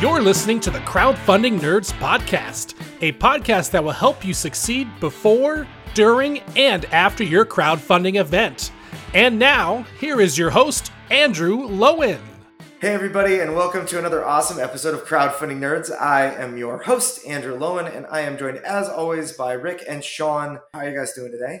You're listening to the Crowdfunding Nerds Podcast, a podcast that will help you succeed before, during, and after your crowdfunding event. And now, here is your host, Andrew Lowen. Hey, everybody, and welcome to another awesome episode of Crowdfunding Nerds. I am your host, Andrew Lowen, and I am joined, as always, by Rick and Sean. How are you guys doing today?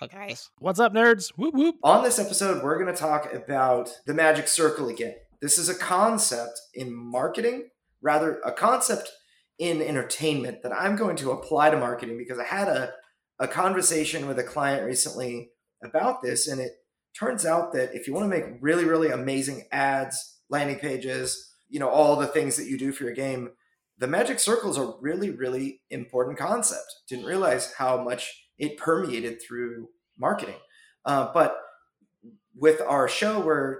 Hey guys. What's up, nerds? Whoop whoop. On this episode, we're going to talk about the magic circle again. This is a concept in marketing, rather, a concept in entertainment that I'm going to apply to marketing because I had a, a conversation with a client recently about this, and it turns out that if you want to make really, really amazing ads, landing pages, you know, all the things that you do for your game, the magic circle is a really, really important concept. Didn't realize how much it permeated through marketing. Uh, but with our show, we're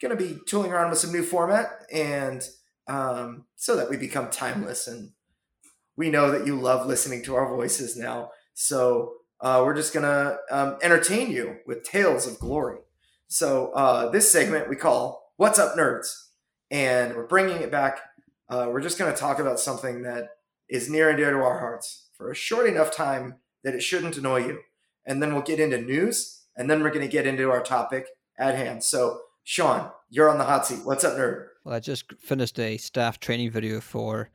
going to be tooling around with some new format and um, so that we become timeless. And we know that you love listening to our voices now. So uh, we're just going to um, entertain you with tales of glory. So uh, this segment we call What's Up Nerds? And we're bringing it back. Uh, we're just going to talk about something that is near and dear to our hearts for a short enough time that it shouldn't annoy you. And then we'll get into news, and then we're going to get into our topic at hand. So, Sean, you're on the hot seat. What's up, nerd? Well, I just finished a staff training video for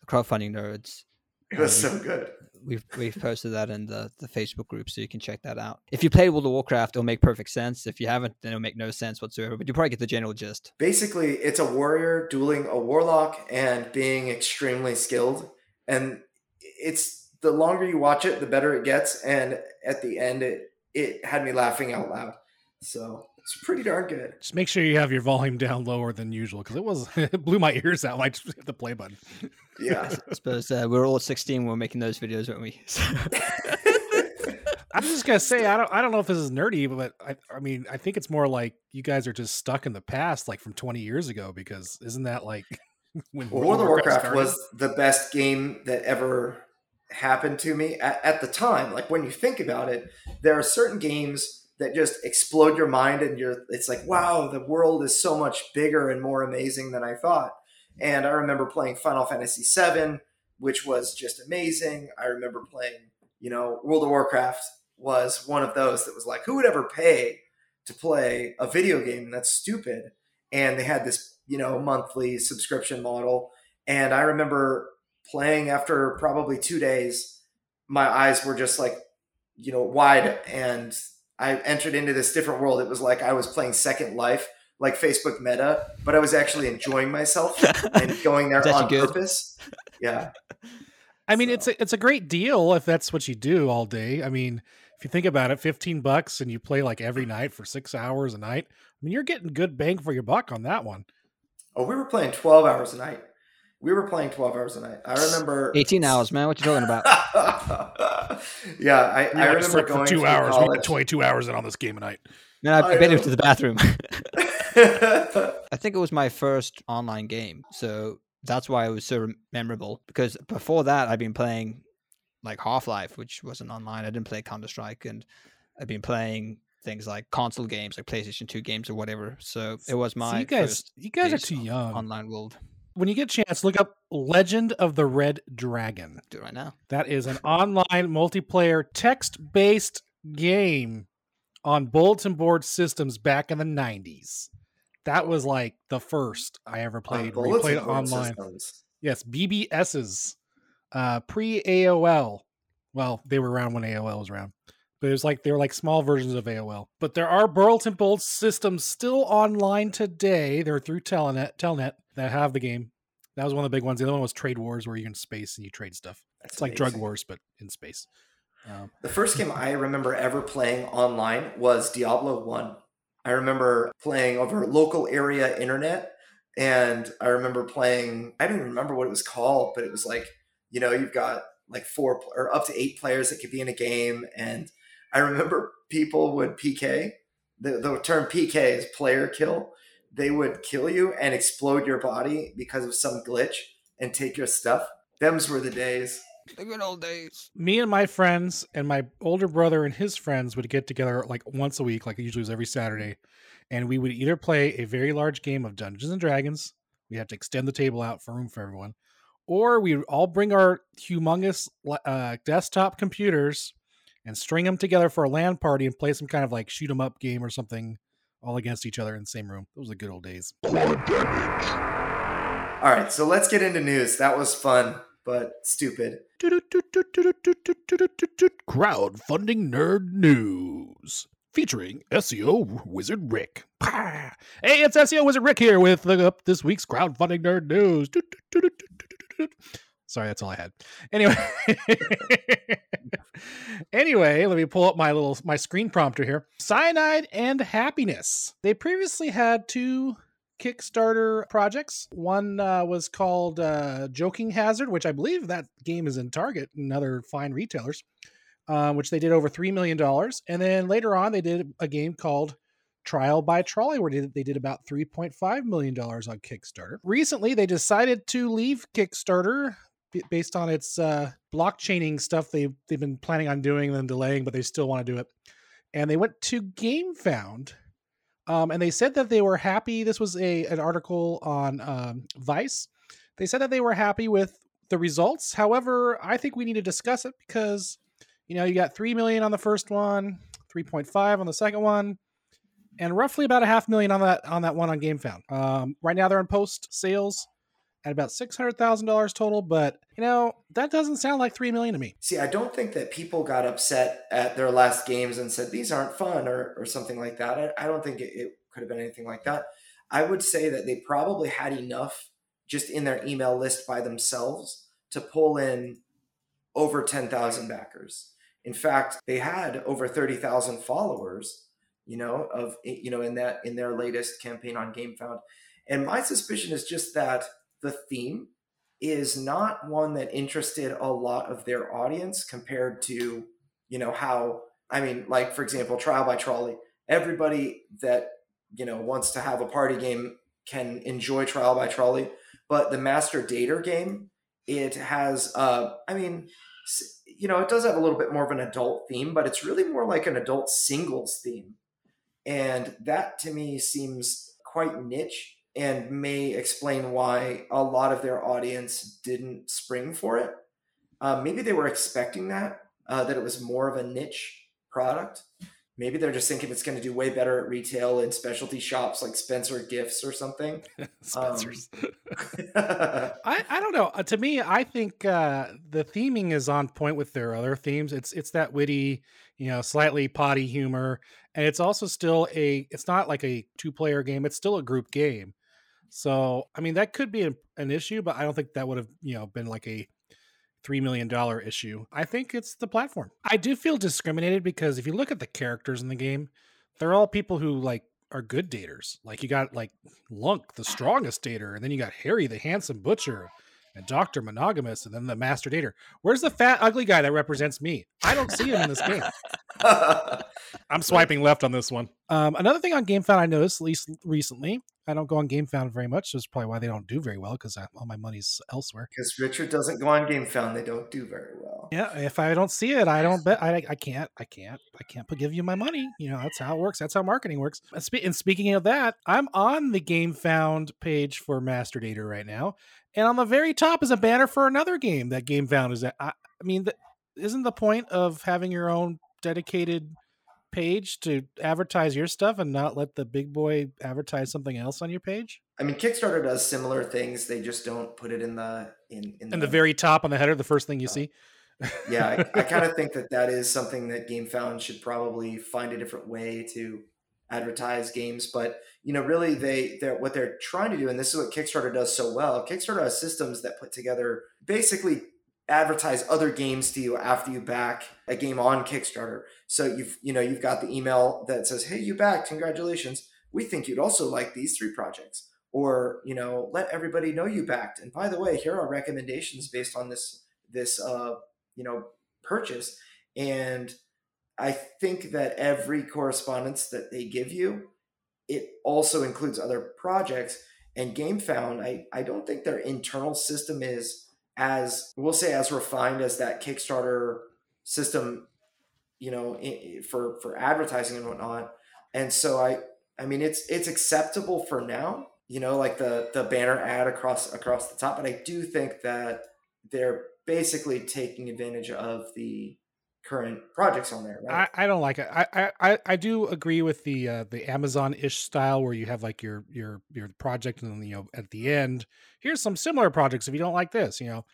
the crowdfunding nerds. It was um, so good. We've we've posted that in the, the Facebook group, so you can check that out. If you play World of Warcraft, it'll make perfect sense. If you haven't, then it'll make no sense whatsoever. But you probably get the general gist. Basically, it's a warrior dueling a warlock and being extremely skilled. And it's the longer you watch it, the better it gets. And at the end, it it had me laughing out loud. So it's pretty darn good. Just make sure you have your volume down lower than usual because it was it blew my ears out. I just hit the play button. Yeah. I suppose uh, we were all 16 when we were making those videos, weren't we? I'm just gonna say I don't I don't know if this is nerdy, but I I mean I think it's more like you guys are just stuck in the past, like from 20 years ago, because isn't that like when Well, World of Warcraft started? was the best game that ever happened to me at, at the time. Like when you think about it, there are certain games that just explode your mind, and you're it's like, wow, the world is so much bigger and more amazing than I thought. And I remember playing Final Fantasy VII, which was just amazing. I remember playing, you know, World of Warcraft was one of those that was like, who would ever pay to play a video game? That's stupid. And they had this, you know, monthly subscription model. And I remember playing after probably two days, my eyes were just like, you know, wide. And I entered into this different world. It was like I was playing Second Life, like Facebook Meta, but I was actually enjoying myself and going there on good? purpose. Yeah. I mean, it's a, it's a great deal if that's what you do all day. I mean, if you think about it, 15 bucks and you play like every night for six hours a night. I mean, you're getting good bang for your buck on that one. Oh, we were playing 12 hours a night. We were playing 12 hours a night. I remember 18 hours, man. What you talking about? yeah, I, We I like remember going for two through hours. We got college. 22 hours in on this game a night. Man, I, I I barely know. went to the bathroom. I think it was my first online game, so that's why it was so memorable. Because before that, I'd been playing like Half Life, which wasn't online. I didn't play Counter Strike, and I'd been playing things like console games, like PlayStation Two games or whatever. So it was my So you guys, first you guys are too young. online world. When you get a chance, look up Legend of the Red Dragon. Do it right now. That is an online multiplayer text based game on bulletin board systems back in the 90s. That was like the first I ever played. bulletin played online. systems. Yes, BBS's uh, pre AOL. Well, they were around when AOL was around, but it was like they were like small versions of AOL. But there are bulletin board systems still online today. They're through Telnet, Telnet that have the game. That was one of the big ones. The other one was Trade Wars, where you're in space and you trade stuff. That's It's like Drug. Wars, but in space. Um, The first game I remember ever playing online was Diablo 1. I remember playing over local area internet and I remember playing I don't even remember what it was called, but it was like, you know, you've got like four or up to 8 players that could be in a game and I remember people would PK. The, the term PK is player kill. They would kill you and explode your body because of some glitch and take your stuff. Them's were the days. The good old days. me and my friends and my older brother and his friends would get together like once a week, like it usually was every Saturday, and we would either play a very large game of Dungeons and Dragons We have to extend the table out for room for everyone, or we all bring our humongous uh, desktop computers and string them together for a LAN party and play some kind of like shoot 'em up game or something, all against each other in the same room. Those are the good old days. All right, so let's get into news. That was fun, but stupid. Crowdfunding nerd news featuring SEO Wizard Rick. Hey, it's SEO Wizard Rick here with uh, this week's crowdfunding nerd news. Sorry, that's all I had. Anyway, anyway, let me pull up my little my screen prompter here. Cyanide and Happiness. They previously had two Kickstarter projects. One uh, was called uh, Joking Hazard, which I believe that game is in Target and other fine retailers, uh, which they did over $3 million. And then later on, they did a game called Trial by Trolley, where they did about $3.5 million on Kickstarter. Recently, they decided to leave Kickstarter based on its uh, blockchaining stuff they they've been planning on doing and delaying, but they still want to do it. And they went to GameFound, um, and they said that they were happy. This was a an article on um, Vice. They said that they were happy with the results. However, I think we need to discuss it because you know you got three million on the first one, three point five on the second one, and roughly about a half million on that on that one on GameFound. Um, right now they're in post sales at about six hundred thousand dollars total. But you know that doesn't sound like three million to me. See, I don't think that people got upset at their last games and said these aren't fun or or something like that. I, I don't think it, it could have been anything like that. I would say that they probably had enough just in their email list by themselves to pull in over 10,000 backers. In fact, they had over 30,000 followers, you know, of you know in that in their latest campaign on GameFound. And my suspicion is just that the theme is not one that interested a lot of their audience compared to, you know, how, I mean, like, for example, Trial by Trolley. Everybody that, you know, wants to have a party game can enjoy Trial by Trolley. But the Master Dater game, it has, uh, I mean, you know, it does have a little bit more of an adult theme, but it's really more like an adult singles theme. And that to me seems quite niche and may explain why a lot of their audience didn't spring for it. Uh, maybe they were expecting that, uh, that it was more of a niche product. Maybe they're just thinking it's going to do way better at retail and specialty shops like Spencer Gifts or something. Spencer's. Um, I, I don't know. Uh, to me, I think uh, the theming is on point with their other themes. It's it's that witty, you know, slightly potty humor, and it's also still a. It's not like a two player game. It's still a group game. So, I mean, that could be a, an issue, but I don't think that would have, you know, been like a $3 million issue. I think it's the platform. I do feel discriminated because if you look at the characters in the game, they're all people who like are good daters. Like you got like Lunk, the strongest dater, and then you got Harry, the handsome butcher, and Doctor Monogamous, and then the Master Dater. Where's the fat, ugly guy that represents me? I don't see him in this game. I'm swiping left on this one. Um, another thing on GameFound I noticed, at least recently, I don't go on GameFound very much. That's probably why they don't do very well because all my money's elsewhere. Because Richard doesn't go on GameFound, they don't do very well. Yeah, if I don't see it, I don't bet. I, I can't. I can't. I can't give you my money. You know, that's how it works. That's how marketing works. And speaking of that, I'm on the GameFound page for Master Dater right now, and on the very top is a banner for another game that GameFound is at. I, I mean, the, isn't the point of having your own dedicated page to advertise your stuff and not let the big boy advertise something else on your page? I mean, Kickstarter does similar things. They just don't put it in the in in, in the, the, very top on the header, the first thing you uh, see. yeah, I, I kind of think that that is something that GameFound should probably find a different way to advertise games. But you know, really, they they're what they're trying to do, and this is what Kickstarter does so well. Kickstarter has systems that put together basically advertise other games to you after you back a game on Kickstarter. So you've you know you've got the email that says, "Hey, you backed! Congratulations! We think you'd also like these three projects." Or you know, let everybody know you backed. And by the way, here are recommendations based on this this uh, you know purchase. And I think that every correspondence that they give you, it also includes other projects. And GameFound, I I don't think their internal system is as we'll say as refined as that Kickstarter system, you know, for for advertising and whatnot. And so I I mean it's it's acceptable for now. you know, like the the banner ad across across the top. But I do think that they're basically taking advantage of the current projects on there. Right? I, I don't like it. I, I I do agree with the uh, the Amazon ish style where you have like your your your project and then you know at the end here's some similar projects if you don't like this you know,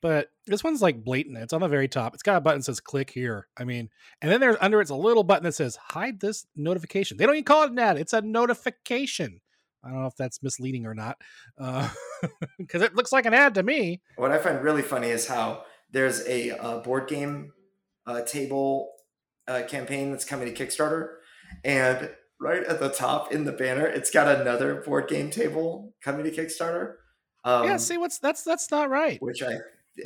but this one's like blatant. It's on the very top. It's got a button that says click here. I mean, and then there's under it's a little button that says hide this notification. They don't even call it an ad. It's a notification. I don't know if that's misleading or not, because uh, it looks like an ad to me. What I find really funny is how there's a, a board game uh, table uh, campaign that's coming to Kickstarter, and right at the top in the banner, it's got another board game table coming to Kickstarter. Um, yeah, see what's that's that's not right. Which I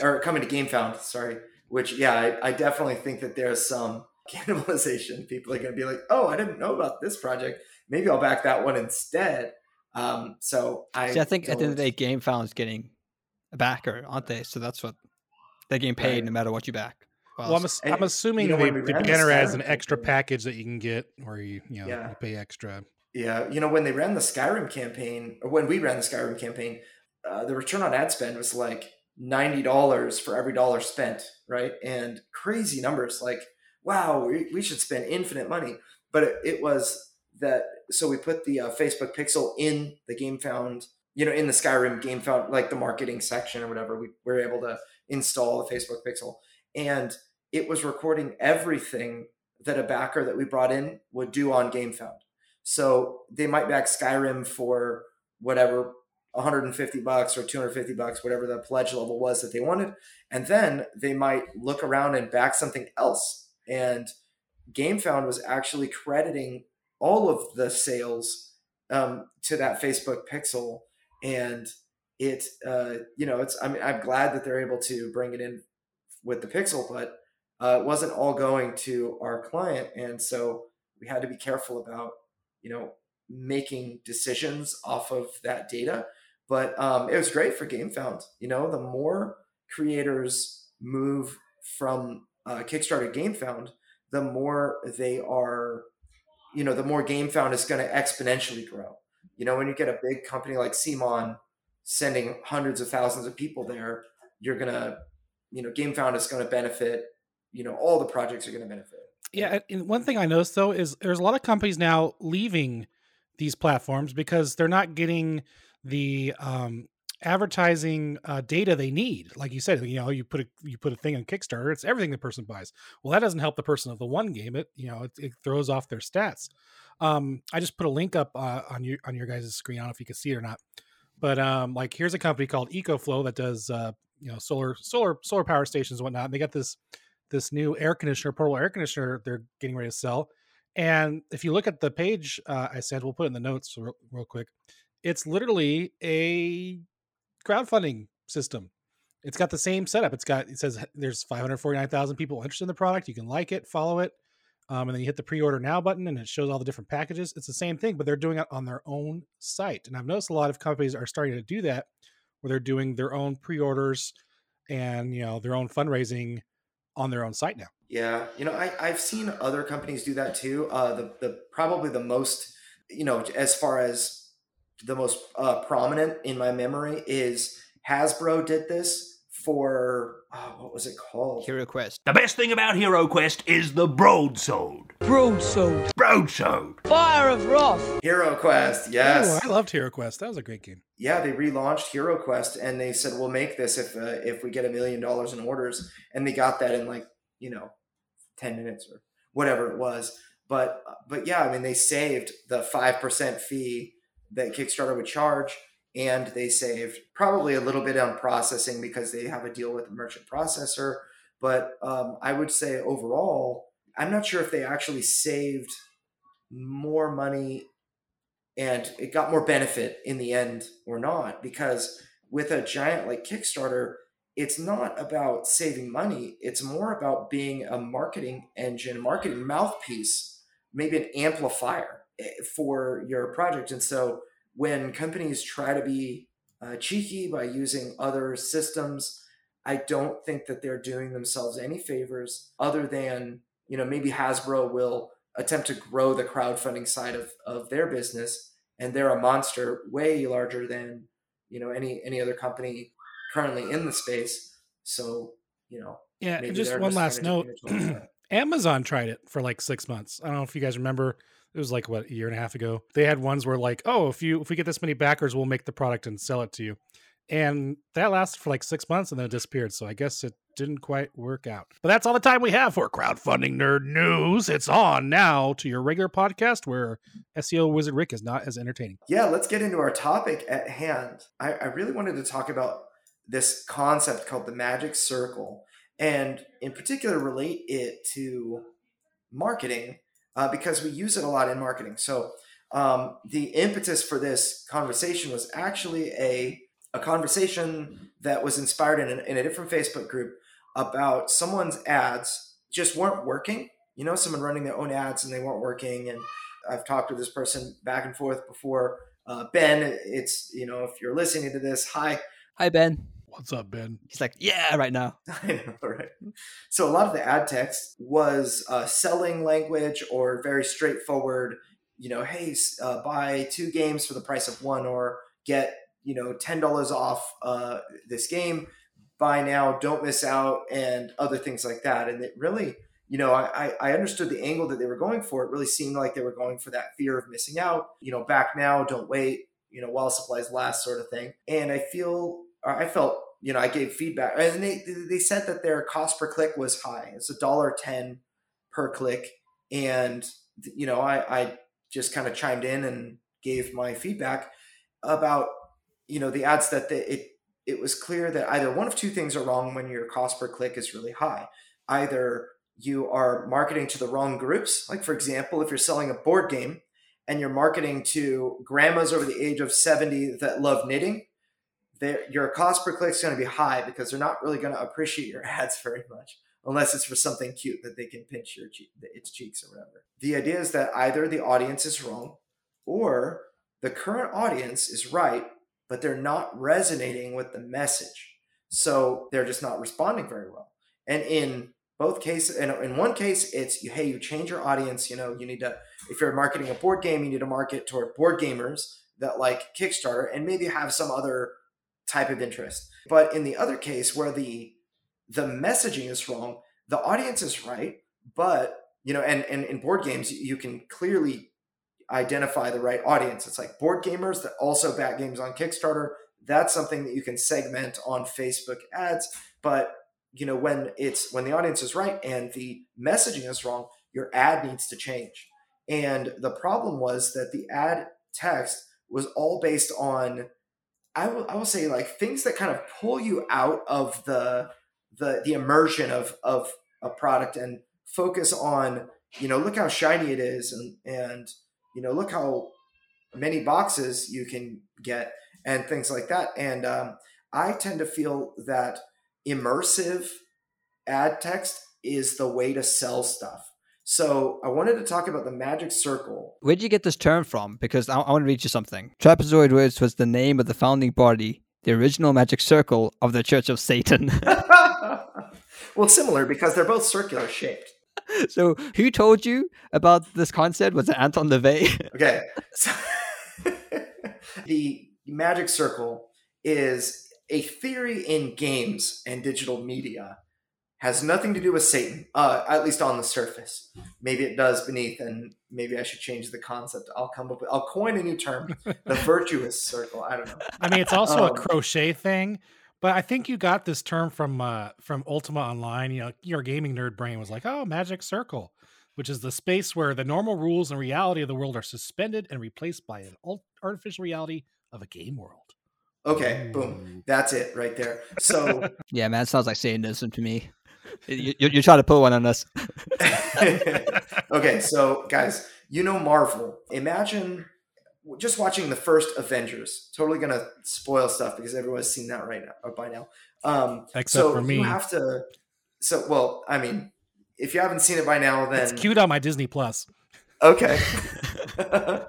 or coming to GameFound, sorry. Which yeah, I, I definitely think that there's some cannibalization. People are going to be like, oh, I didn't know about this project. Maybe I'll back that one instead. Um, so I, See, I think at the end of the day, GameFound is getting a backer, aren't they? So that's what they're getting paid right. no matter what you back. Well, I'm, ass- I'm assuming you know, the, the banner has an extra package that you can get where you you know yeah. you pay extra. Yeah, you know when they ran the Skyrim campaign, or when we ran the Skyrim campaign, uh, the return on ad spend was like ninety dollars for every dollar spent, right? And crazy numbers, like wow, we, we should spend infinite money. But it, it was that so we put the uh, Facebook Pixel in the game found, you know, in the Skyrim game found, like the marketing section or whatever. We were able to install the Facebook Pixel, and it was recording everything that a backer that we brought in would do on GameFound. So they might back Skyrim for whatever 150 bucks or 250 bucks, whatever the pledge level was that they wanted, and then they might look around and back something else. And GameFound was actually crediting all of the sales um, to that Facebook Pixel, and it uh, you know it's I mean I'm glad that they're able to bring it in with the Pixel, but uh, it wasn't all going to our client, and so we had to be careful about you know making decisions off of that data. But um, it was great for GameFound. You know, the more creators move from uh, Kickstarter GameFound, the more they are you know, the more GameFound is going to exponentially grow. You know, when you get a big company like CMON sending hundreds of thousands of people there, you're to, you know, GameFound is going to benefit. You know, all the projects are going to benefit. Yeah, and one thing I noticed though is there's a lot of companies now leaving these platforms because they're not getting the um, advertising uh, data they need. Like you said, you know, you put a you put a thing on Kickstarter, it's everything the person buys. Well, that doesn't help the person of the one game. It you know it, it throws off their stats. Um, I just put a link up uh, on your on your guys' screen. I don't know if you can see it or not, but um, like here's a company called EcoFlow that does uh, you know solar solar solar power stations and whatnot. And they got this this new air conditioner, portable air conditioner they're getting ready to sell. And if you look at the page uh, I said, we'll put in the notes real, real quick. It's literally a crowdfunding system. It's got the same setup. It's got it says there's 549,000 people interested in the product. You can like it, follow it, um, and then you hit the pre-order now button, and it shows all the different packages. It's the same thing, but they're doing it on their own site. And I've noticed a lot of companies are starting to do that, where they're doing their own pre-orders and you know their own fundraising on their own site now. Yeah, you know, I, I've seen other companies do that too. Uh, the the probably the most, you know, as far as the most uh, prominent in my memory is Hasbro did this for oh, what was it called? Hero Quest. The best thing about Hero Quest is the broadsword. Broadsword. Broadsword. Fire of Wrath. Hero Quest. Yes, Ooh, I loved Hero Quest. That was a great game. Yeah, they relaunched Hero Quest and they said we'll make this if uh, if we get a million dollars in orders, and they got that in like you know ten minutes or whatever it was. But but yeah, I mean they saved the five percent fee that Kickstarter would charge, and they saved probably a little bit on processing because they have a deal with a merchant processor. But um, I would say overall, I'm not sure if they actually saved more money and it got more benefit in the end or not because with a giant like Kickstarter, it's not about saving money. It's more about being a marketing engine, marketing mouthpiece, maybe an amplifier for your project. And so when companies try to be uh, cheeky by using other systems, I don't think that they're doing themselves any favors other than, you know, maybe Hasbro will attempt to grow the crowdfunding side of, of their business and they're a monster, way larger than you know any any other company currently in the space. So you know, Yeah, just one last note. Amazon tried it for like six months. I don't know if you guys remember. It was like what a year and a half ago. They had ones where like, oh, if you if we get this many backers, we'll make the product and sell it to you. And that lasted for like six months and then it disappeared. So I guess it didn't quite work out. But that's all the time we have for crowdfunding nerd news. It's on now to your regular podcast where SEO Wizard Rick is not as entertaining. Yeah, let's get into our topic at hand. I, I really wanted to talk about this concept called the magic circle, and in particular, relate it to marketing uh, because we use it a lot in marketing. So, um, the impetus for this conversation was actually a, a conversation that was inspired in a, in a different Facebook group about someone's ads just weren't working. You know, someone running their own ads and they weren't working. And I've talked with this person back and forth before. Uh, ben, it's, you know, if you're listening to this, hi. Hi, Ben. What's up, Ben? He's like, yeah, right now. I know, right? So a lot of the ad text was uh, selling language or very straightforward. You know, hey, uh, buy two games for the price of one, or get you know ten dollars off uh, this game. Buy now, don't miss out, and other things like that. And it really, you know, I, I I understood the angle that they were going for. It really seemed like they were going for that fear of missing out. You know, back now, don't wait. You know, while supplies last, sort of thing. And I feel, or I felt you know, I gave feedback, and they they said that their cost per click was high. It's a dollar ten per click, and you know, I I just kind of chimed in and gave my feedback about you know the ads that they, it it was clear that either one of two things are wrong when your cost per click is really high. Either you are marketing to the wrong groups, like for example, if you're selling a board game and you're marketing to grandmas over the age of 70 that love knitting, your cost per click is going to be high because they're not really going to appreciate your ads very much unless it's for something cute that they can pinch your its cheeks or whatever. The idea is that either the audience is wrong or the current audience is right, but they're not resonating with the message. So they're just not responding very well. And in both cases, in, in one case, it's hey, you change your audience. You know, you need to, if you're marketing a board game, you need to market toward board gamers that like Kickstarter and maybe have some other type of interest. But in the other case where the the messaging is wrong, the audience is right, but you know, and, and in board games, you can clearly identify the right audience. It's like board gamers that also back games on Kickstarter. That's something that you can segment on Facebook ads. But you know, when it's when the audience is right and the messaging is wrong, your ad needs to change. And the problem was that the ad text was all based on I will I will say like things that kind of pull you out of the the the immersion of of a product and focus on you know look how shiny it is and and you know look how many boxes you can get and things like that and um, I tend to feel that immersive ad text is the way to sell stuff. So I wanted to talk about the magic circle Where'd you get this term from? Because I, I want to read you something. Trapezoid Words was the name of the founding body, the original magic circle of the Church of Satan. well, similar because they're both circular shaped. so, who told you about this concept? Was it Anton LaVey? Okay. So the magic circle is a theory in games and digital media. Has nothing to do with Satan, uh, at least on the surface. Maybe it does beneath, and maybe I should change the concept. I'll come up with, I'll coin a new term, the virtuous circle. I don't know. I mean, it's also a Um, crochet thing, but I think you got this term from uh, from Ultima Online. You know, your gaming nerd brain was like, "Oh, Magic Circle," which is the space where the normal rules and reality of the world are suspended and replaced by an ult- artificial reality of a game world. Okay, boom. That's it right there. So yeah, man, it sounds like Satanism to me. You, you, you're trying to pull one on us. okay, so guys, you know Marvel. Imagine just watching the first Avengers. Totally gonna spoil stuff because everyone's seen that right now or by now. Um, Except so for me. you have to. So well, I mean, if you haven't seen it by now, then It's cute on my Disney Plus. Okay.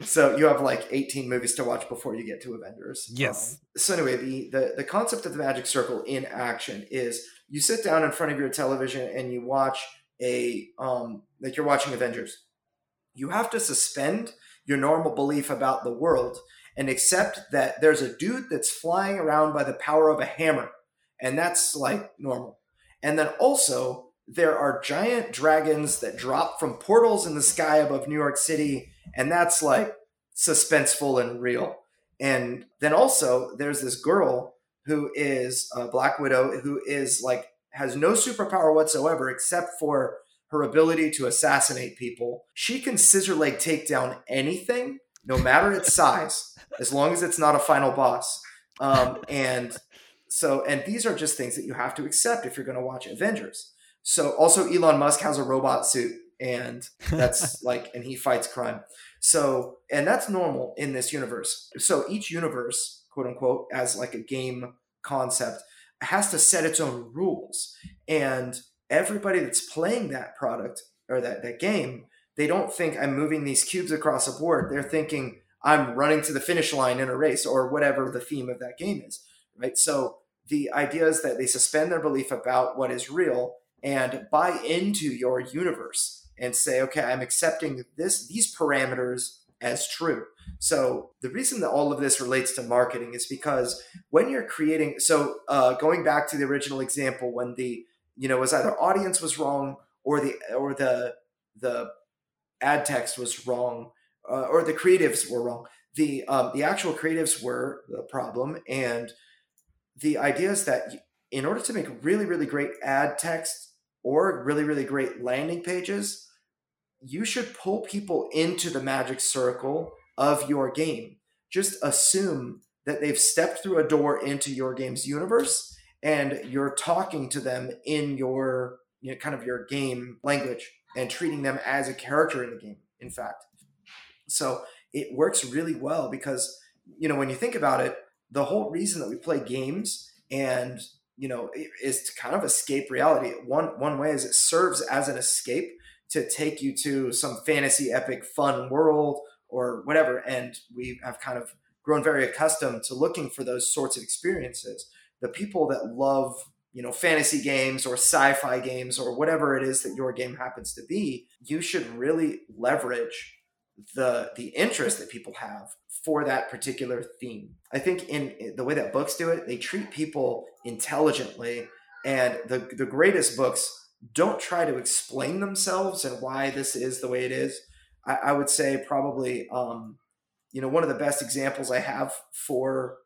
so you have like 18 movies to watch before you get to Avengers. Yes. Um, so anyway, the, the the concept of the magic circle in action is you sit down in front of your television and you watch a um like you're watching Avengers. You have to suspend your normal belief about the world and accept that there's a dude that's flying around by the power of a hammer. And that's like normal. And then also, there are giant dragons that drop from portals in the sky above New York City. And that's like suspenseful and real. And then also, there's this girl who is a Black Widow who is like, has no superpower whatsoever except for her ability to assassinate people. She can scissor leg take down anything, no matter its size, as long as it's not a final boss. Um, and so, and these are just things that you have to accept if you're going to watch Avengers. So, also, Elon Musk has a robot suit, and that's like, and he fights crime. So, and that's normal in this universe. So, each universe, quote unquote, as like a game concept, has to set its own rules. And everybody that's playing that product or that, that game, they don't think I'm moving these cubes across a board. They're thinking I'm running to the finish line in a race or whatever the theme of that game is. Right. So the idea is that they suspend their belief about what is real and buy into your universe and say, okay, I'm accepting this these parameters as true. So the reason that all of this relates to marketing is because when you're creating, so uh, going back to the original example, when the you know was either audience was wrong or the or the the ad text was wrong uh, or the creatives were wrong the um, the actual creatives were the problem and the idea is that in order to make really really great ad text or really really great landing pages you should pull people into the magic circle of your game. Just assume that they've stepped through a door into your game's universe and you're talking to them in your you know kind of your game language and treating them as a character in the game in fact. So it works really well because you know when you think about it the whole reason that we play games and you know is to kind of escape reality. One one way is it serves as an escape to take you to some fantasy epic fun world or whatever. And we have kind of grown very accustomed to looking for those sorts of experiences. The people that love you know fantasy games or sci-fi games or whatever it is that your game happens to be you should really leverage the the interest that people have for that particular theme. I think in, the way that books do it they treat people intelligently. And the the greatest books don't try to explain themselves and why this is the way it is i, I would say probably um you know one of the best examples i have for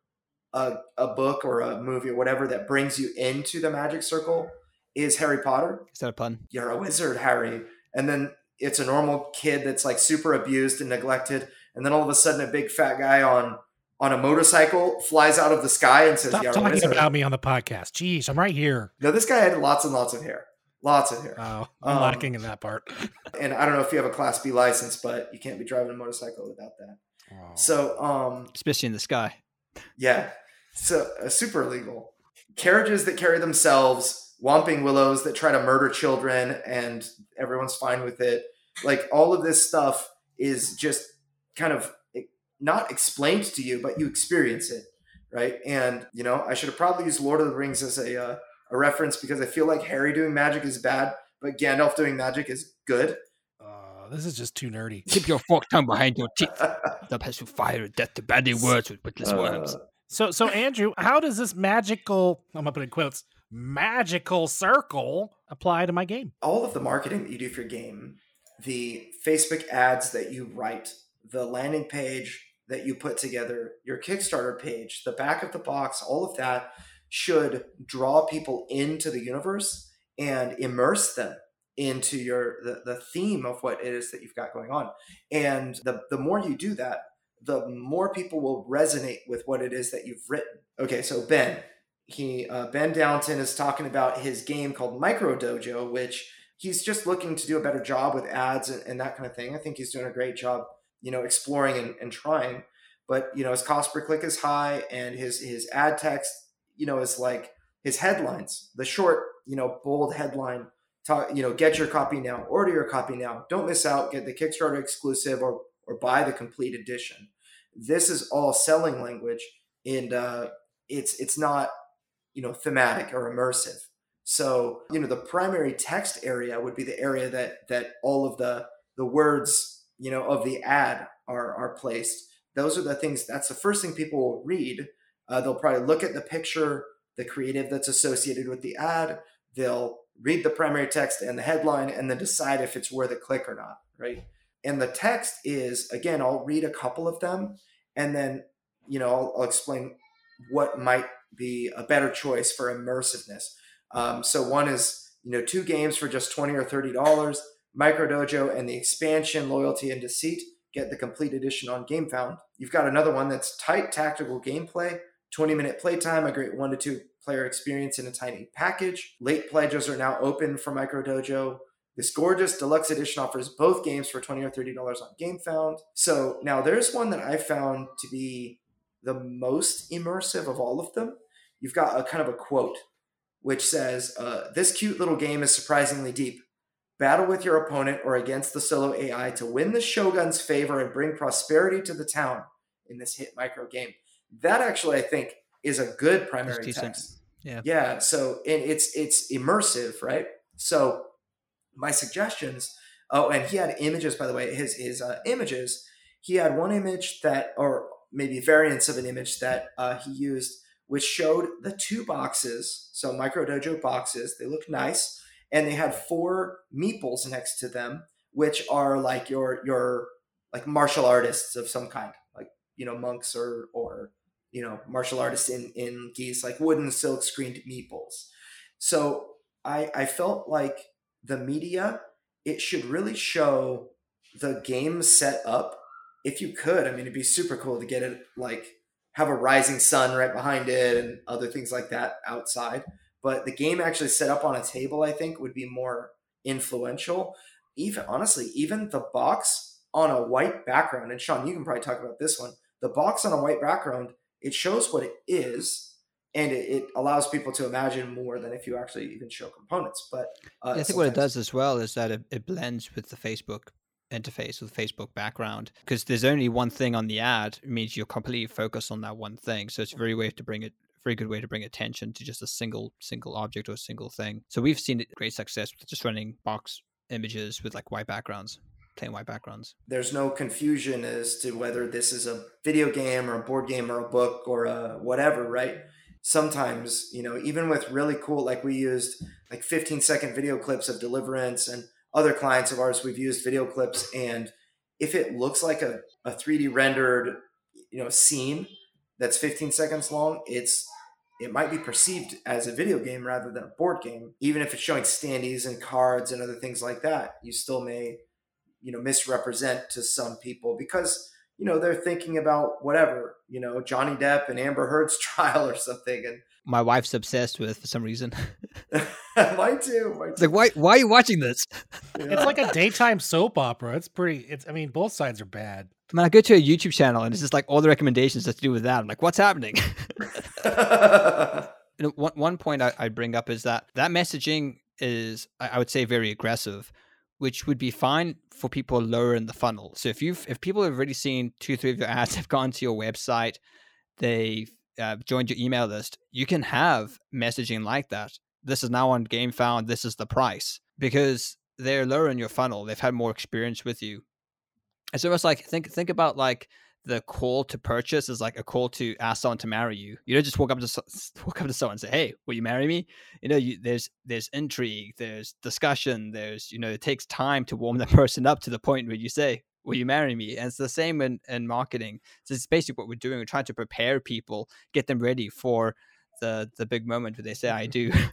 a, a book or a movie or whatever that brings you into the magic circle is Harry Potter. Is that a pun? You're a wizard, Harry. And then it's a normal kid that's like super abused and neglected. And then all of a sudden, a big fat guy on on a motorcycle flies out of the sky and says, Stop "You're talking wizard." about me on the podcast. Jeez, I'm right here. No, this guy had lots and lots of hair, lots of hair. Oh, I'm Um, lacking in that part. And I don't know if you have a Class B license, but you can't be driving a motorcycle without that. Oh. So, um, Especially in the sky. Yeah. So uh, super illegal. Carriages that carry themselves, whomping willows that try to murder children, and everyone's fine with it. Like all of this stuff is just kind of eh, not explained to you, but you experience it, right? And you know, I should have probably used Lord of the Rings as a uh, a reference because I feel like Harry doing magic is bad, but Gandalf doing magic is good. Uh, this is just too nerdy. Keep your fork tongue behind your teeth. The pest who fire death to bandy words with witless worms. Uh, So, so Andrew, how does this magical, I'm gonna put in quotes, magical circle apply to my game? all of the marketing that you do for your game, the Facebook ads that you write, the landing page that you put together, your Kickstarter page, the back of the box, all of that should draw people into the universe and immerse them into your the, the theme of what it is that you've got going on. And the, the more you do that, the more people will resonate with what it is that you've written. Okay, so Ben, he uh, Ben Downton is talking about his game called Micro Dojo, which he's just looking to do a better job with ads and, and that kind of thing. I think he's doing a great job, you know, exploring and, and trying. But you know, his cost per click is high, and his his ad text, you know, is like his headlines, the short, you know, bold headline. Talk, you know, get your copy now, order your copy now. Don't miss out. Get the Kickstarter exclusive or or buy the complete edition. This is all selling language, and uh, it's it's not you know thematic or immersive. So you know the primary text area would be the area that that all of the the words you know of the ad are are placed, those are the things. That's the first thing people will read. Uh, they'll probably look at the picture, the creative that's associated with the ad. They'll read the primary text and the headline, and then decide if it's worth a click or not. Right. And the text is again, I'll read a couple of them, and then you know I'll, I'll explain what might be a better choice for immersiveness. Um, so one is you know two games for just twenty or thirty dollars. Micro Dojo and the expansion, Loyalty and Deceit get the complete edition on GameFound. You've got another one that's tight tactical gameplay, 20 minute playtime, a great one to two player experience in a tiny package. Late pledges are now open for Micro Dojo. This gorgeous deluxe edition offers both games for 20 or $30 on GameFound. So now there's one that I found to be the most immersive of all of them. You've got a kind of a quote which says, uh, This cute little game is surprisingly deep. Battle with your opponent or against the solo AI to win the Shogun's favor and bring prosperity to the town in this hit micro game. That actually, I think, is a good primary text. Yeah. Yeah. So and it's it's immersive, right? So my suggestions. Oh, and he had images, by the way. His his uh, images. He had one image that, or maybe variants of an image that uh, he used, which showed the two boxes. So micro dojo boxes. They look nice and they had four meeples next to them, which are like your your like martial artists of some kind, like you know monks or or you know martial artists in in gis, like wooden silk screened meeples. So I I felt like the media it should really show the game set up if you could. I mean, it'd be super cool to get it like have a rising sun right behind it and other things like that outside but the game actually set up on a table i think would be more influential even honestly even the box on a white background and sean you can probably talk about this one the box on a white background it shows what it is and it, it allows people to imagine more than if you actually even show components but uh, I think what it does as well is that it, it blends with the Facebook interface with Facebook background because there's only one thing on the ad it means you're completely focused on that one thing so it's a very way to bring it very good way to bring attention to just a single single object or a single thing. So we've seen great success with just running box images with like white backgrounds plain white backgrounds there's no confusion as to whether this is a video game or a board game or a book or a whatever, right? Sometimes, you know, even with really cool, like we used like 15 second video clips of Deliverance and other clients of ours, we've used video clips. And if it looks like a, a 3D rendered, you know, scene that's 15 seconds long, it's it might be perceived as a video game rather than a board game. Even if it's showing standees and cards and other things like that, you still may you know misrepresent to some people because you know they're thinking about whatever you know Johnny Depp and Amber Heard's trial or something and my wife's obsessed with for some reason and mine too mine it's like why why are you watching this too. It's like a daytime soap opera. It's pretty. It's. I mean, both sides are bad. I mean, I go to a YouTube channel and it's just like all the recommendations that to do with that. I'm like, what's happening? you know, one one point I, I bring up is that that messaging is, I, I would say, very aggressive, which would be fine for people lower in the funnel. So if you've if people have already seen two three of your ads, have gone to your website, they've uh, joined your email list, you can have messaging like that. This is now on Game Found. This is the price because they're lower in your funnel. They've had more experience with you. It's almost like think think about like the call to purchase is like a call to ask someone to marry you. You don't just walk up to walk up to someone and say, "Hey, will you marry me?" You know, you, there's there's intrigue, there's discussion, there's you know, it takes time to warm the person up to the point where you say, "Will you marry me?" And it's the same in, in marketing. So it's basically what we're doing. We're trying to prepare people, get them ready for the the big moment where they say, "I mm-hmm. do."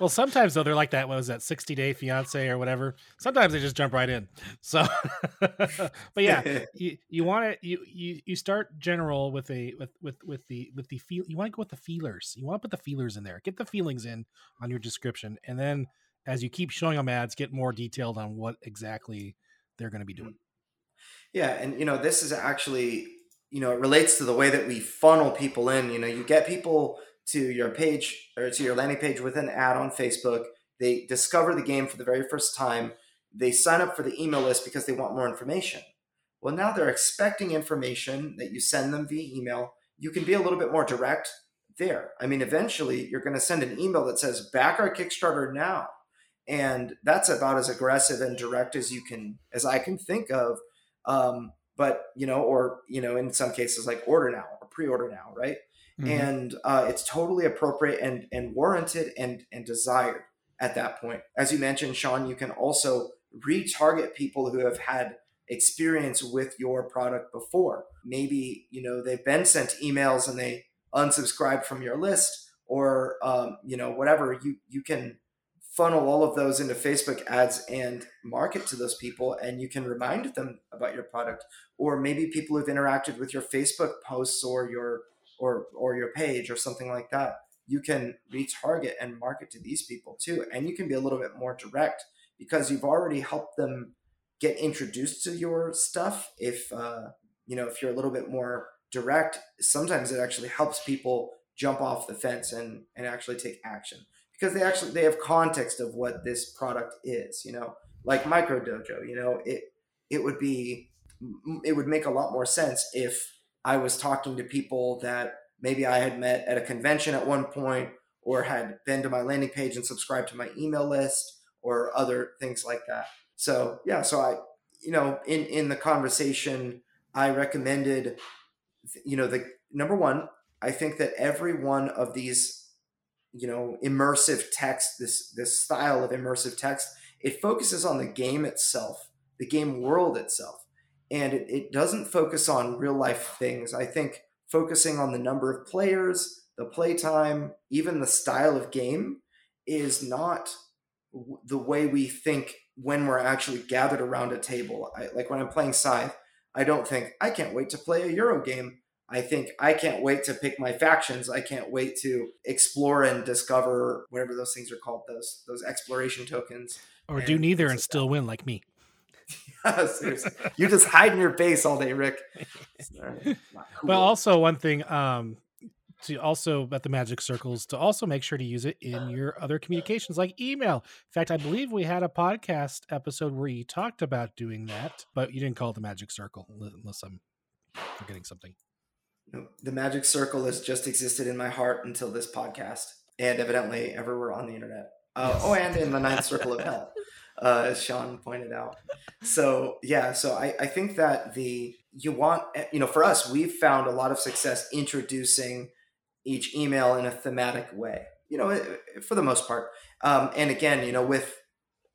Well, sometimes though they're like that. What was that? Sixty Day Fiance or whatever. Sometimes they just jump right in. So, but yeah, you you want to you you you start general with a with with with the with the feel. You want to go with the feelers. You want to put the feelers in there. Get the feelings in on your description, and then as you keep showing them ads, get more detailed on what exactly they're going to be doing. Mm-hmm. Yeah, and you know, this is actually, you know, it relates to the way that we funnel people in. You know, you get people to your page or to your landing page with an ad on Facebook. They discover the game for the very first time. They sign up for the email list because they want more information. Well, now they're expecting information that you send them via email. You can be a little bit more direct there. I mean, eventually you're going to send an email that says, back our Kickstarter now. And that's about as aggressive and direct as you can, as I can think of. Um, but you know, or you know, in some cases like order now or pre-order now, right? Mhm. And uh, it's totally appropriate and and warranted and and desired at that point. As you mentioned, Sean, you can also retarget people who have had experience with your product before. Maybe you know they've been sent emails and they unsubscribed from your list, or um, you know whatever. You you can funnel all of those into Facebook ads and market to those people, and you can remind them about your product. Or maybe people who've interacted with your Facebook posts or your or or your page or something like that. You can retarget and market to these people too, and you can be a little bit more direct because you've already helped them get introduced to your stuff. If uh, you know, if you're a little bit more direct, sometimes it actually helps people jump off the fence and and actually take action because they actually they have context of what this product is you know? Like micro dojo you know it it would be it would make a lot more sense if i was talking to people that maybe i had met at a convention at one point or had been to my landing page and subscribed to my email list or other things like that. So yeah so i you know in in the conversation i recommended you know the number one i think that every one of these you know immersive text this this style of immersive text it focuses on the game itself the game world itself. And it, it doesn't focus on real life things. I think focusing on the number of players the playtime even the style of game is not the way we think when we're actually gathered around a table. I, like when i'm playing scythe i don't think i can't wait to play a euro game I think I can't wait to pick my factions. I can't wait to explore and discover whatever those things are called, those those exploration tokens. Or do neither and like still win like me. Seriously. You just hide in your base all day, Rick. Cool. But also one thing, um, to also at the magic circles to also make sure to use it in your other communications like email. In fact, I believe we had a podcast episode where you talked about doing that, but you didn't call it the magic circle unless I'm forgetting something. No, the magic circle has just existed in my heart until this podcast, and evidently everywhere on the internet. Uh, Oh, and in the ninth circle of hell, uh, as Sean pointed out. So yeah, so I, I think that the you want you know for us we've found a lot of success introducing each email in a thematic way. You know, for the most part, um, and again, you know, with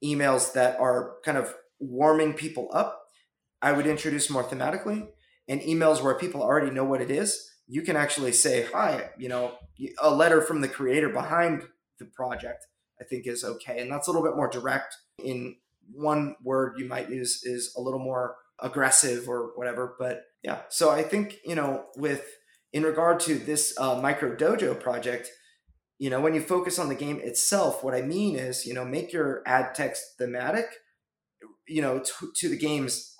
emails that are kind of warming people up, I would introduce more thematically and emails where people already know what it is, you can actually say, hi, you know, a letter from the creator behind the project, I think is okay. And that's a little bit more direct. In one word you might use is a little more aggressive or whatever. But yeah, so I think, you know, with in regard to this uh, micro dojo project, you know, when you focus on the game itself, what I mean is, you know, make your ad text thematic, you know, to, to the game's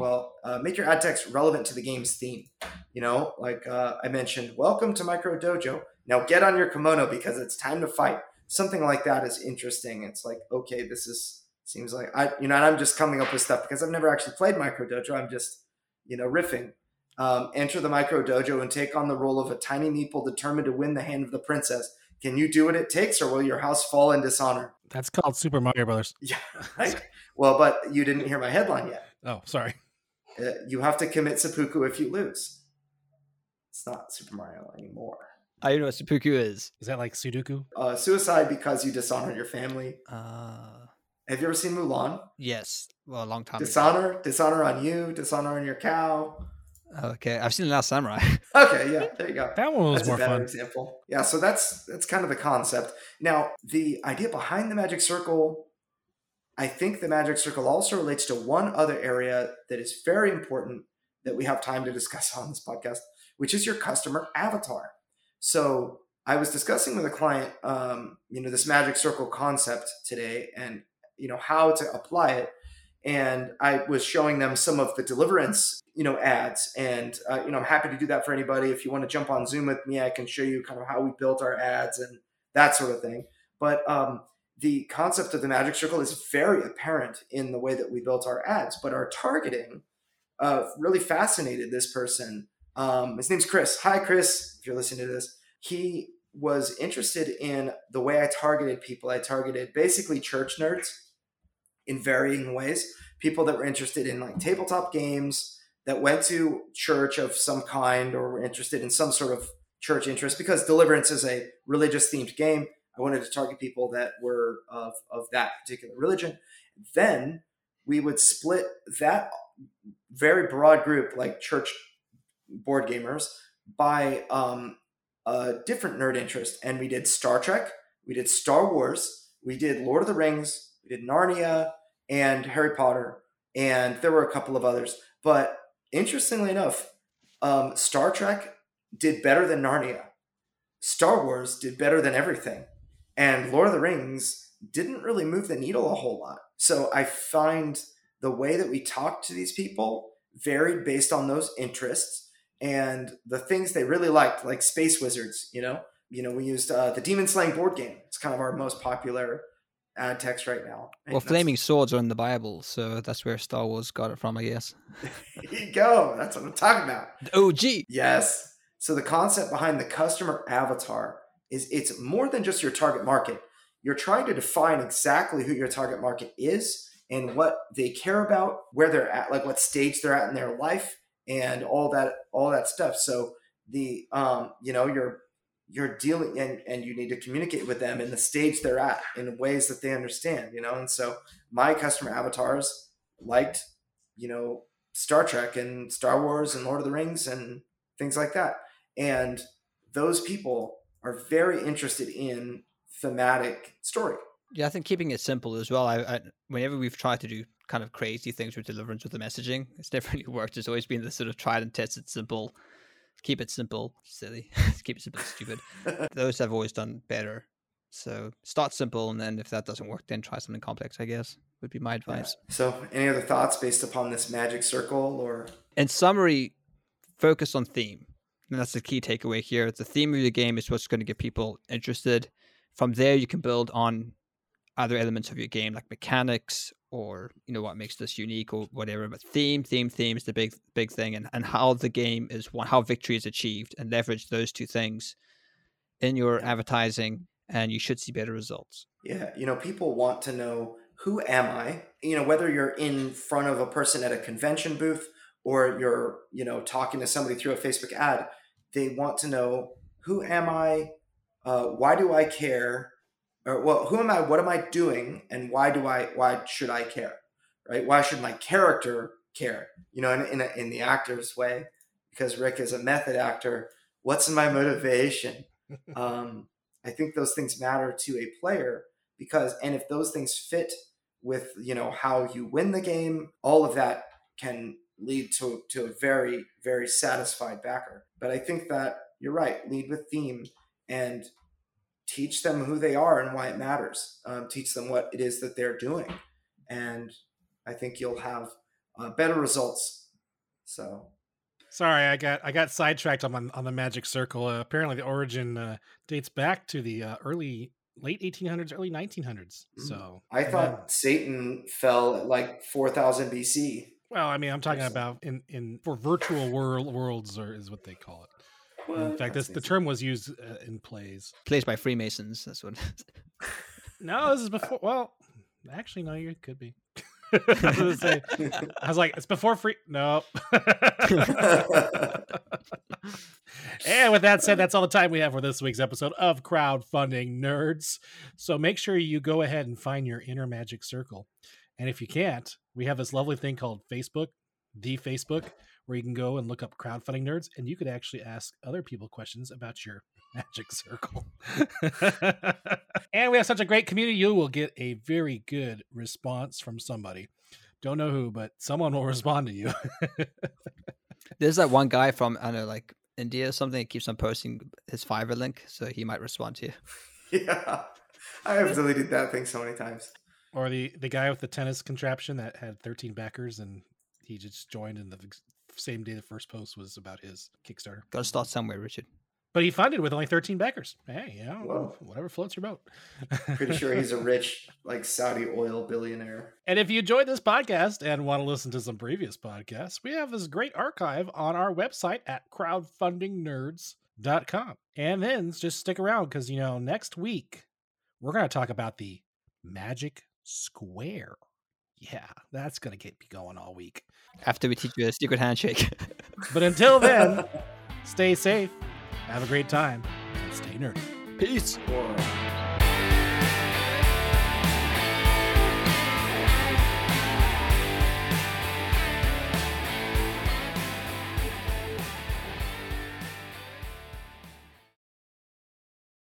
well, uh, make your ad text relevant to the game's theme. You know, like uh, I mentioned, welcome to Micro Dojo. Now get on your kimono because it's time to fight. Something like that is interesting. It's like, okay, this is seems like I, you know, and I'm just coming up with stuff because I've never actually played Micro Dojo. I'm just, you know, riffing. Um, enter the Micro Dojo and take on the role of a tiny meeple determined to win the hand of the princess. Can you do what it takes, or will your house fall in dishonor? That's called Super Mario Brothers. Yeah, right. well, but you didn't hear my headline yet. Oh, sorry. Uh, you have to commit seppuku if you lose. It's not Super Mario anymore. I don't know what seppuku is. Is that like Sudoku? Uh, suicide because you dishonor your family. Uh, Have you ever seen Mulan? yes. Well, a long time. ago. Dishonor, dishonor on you, dishonor on your cow. Okay, I've seen the Last Samurai. Okay, yeah, there you go. That one was That's more a better fun. example. Yeah, so that's that's kind of the concept. Now, the idea behind the magic circle, I think the magic circle also relates to one other area that is very important that we have time to discuss on this podcast, which is your customer avatar. So I was discussing with a client, um, you know, this magic circle concept today, and you know how to apply it. And I was showing them some of the deliverance, you know, ads, and uh, you know, I'm happy to do that for anybody. If you want to jump on Zoom with me, I can show you kind of how we built our ads and that sort of thing. But um, the concept of the magic circle is very apparent in the way that we built our ads, but our targeting uh, really fascinated this person. Um, his name's Chris. Hi, Chris. If you're listening to this, he was interested in the way I targeted people. I targeted basically church nerds in varying ways. People that were interested in like tabletop games, that went to church of some kind or were interested in some sort of church interest because Deliverance is a religious themed game. I wanted to target people that were of, of that particular religion. Then we would split that very broad group, like church board gamers, by um, a different nerd interest. And we did Star Trek, we did Star Wars, we did Lord of the Rings, we did Narnia, and Harry Potter, and there were a couple of others. But interestingly enough, um, Star Trek did better than Narnia. Star Wars did better than everything. And Lord of the Rings didn't really move the needle a whole lot. So I find the way that we talk to these people varied based on those interests and the things they really liked, like Space Wizards. You know, you know, we used uh, the Demon Slaying board game. It's kind of our most popular ad text right now. And Well, flaming swords are in the Bible, so that's where Star Wars got it from, I guess. Here you go. That's what I'm talking about. The OG. Yes. So the concept behind the customer avatar is it's more than just your target market. You're trying to define exactly who your target market is and what they care about, where they're at, like what stage they're at in their life, and all that all that stuff. So the um, you know, you're you're dealing and, and you need to communicate with them in the stage they're at in ways that they understand, you know. And so my customer avatars liked, you know, Star Trek and Star Wars and Lord of the Rings and things like that. And those people are very interested in thematic story. Yeah, I think keeping it simple as well. I, I whenever we've tried to do kind of crazy things with deliverance with the messaging, it's never really worked. It's always been the sort of tried and tested simple. Keep it simple, silly. keep it simple, stupid. Those have always done better. So start simple, and then if that doesn't work, then try something complex. I guess would be my advice. So, any other thoughts based upon this magic circle or In summary, focus on theme. And that's the key takeaway here. The theme of your game is what's going to get people interested. From there, you can build on other elements of your game, like mechanics or you know what makes this unique or whatever. But theme, theme, theme is the big, big thing, and and how the game is won, how victory is achieved, and leverage those two things in your advertising, and you should see better results. Yeah, you know, people want to know who am I? You know, whether you're in front of a person at a convention booth or you're, you know, talking to somebody through a Facebook ad, they want to know who am I? Uh, why do I care? Or well, who am I? What am I doing? And why do I? Why should I care? Right? Why should my character care? You know, in in, a, in the actor's way, because Rick is a method actor. What's in my motivation? um, I think those things matter to a player because, and if those things fit with you know how you win the game, all of that can lead to to a very very satisfied backer. But I think that you're right. Lead with theme and teach them who they are and why it matters. Um, teach them what it is that they're doing, and I think you'll have uh, better results. So Sorry, I got I got sidetracked on on the magic circle. Uh, apparently, the origin uh, dates back to the uh, early late 1800s, early 1900s. Mm. So I thought Satan fell at like 4000 BC. Well, I mean, I'm talking Yes. about in in for virtual world worlds, or is what they call it. in fact, this the term was used uh, in plays. Plays by Freemasons. That's what. No, this is before. Well, actually, no, you could be. I was say- I was like, it's before free. No. and with that said, that's all the time we have for this week's episode of Crowdfunding Nerds. So make sure you go ahead and find your inner magic circle. And if you can't, we have this lovely thing called Facebook, the Facebook, where you can go and look up crowdfunding nerds and you could actually ask other people questions about your magic circle. and we have such a great community, you will get a very good response from somebody. Don't know who, but someone will respond to you. There's that one guy from I don't know, like India or something. That keeps on posting his Fiverr link, so he might respond to you. yeah. I have deleted that thing so many times. Or the the guy with the tennis contraption that had 13 backers and he just joined in the same day the first post was about his Kickstarter. Got to start somewhere, Richard. But he funded with only 13 backers. Hey, you know, Whoa. whatever floats your boat. Pretty sure he's a rich, like Saudi oil billionaire. And if you enjoyed this podcast and want to listen to some previous podcasts, we have this great archive on our website at crowdfundingnerds.com. And then just stick around because, you know, next week we're going to talk about the Magic Square. Yeah, that's gonna get me going all week. After we teach you a secret handshake. But until then, stay safe, have a great time, and stay nerdy. Peace. Or-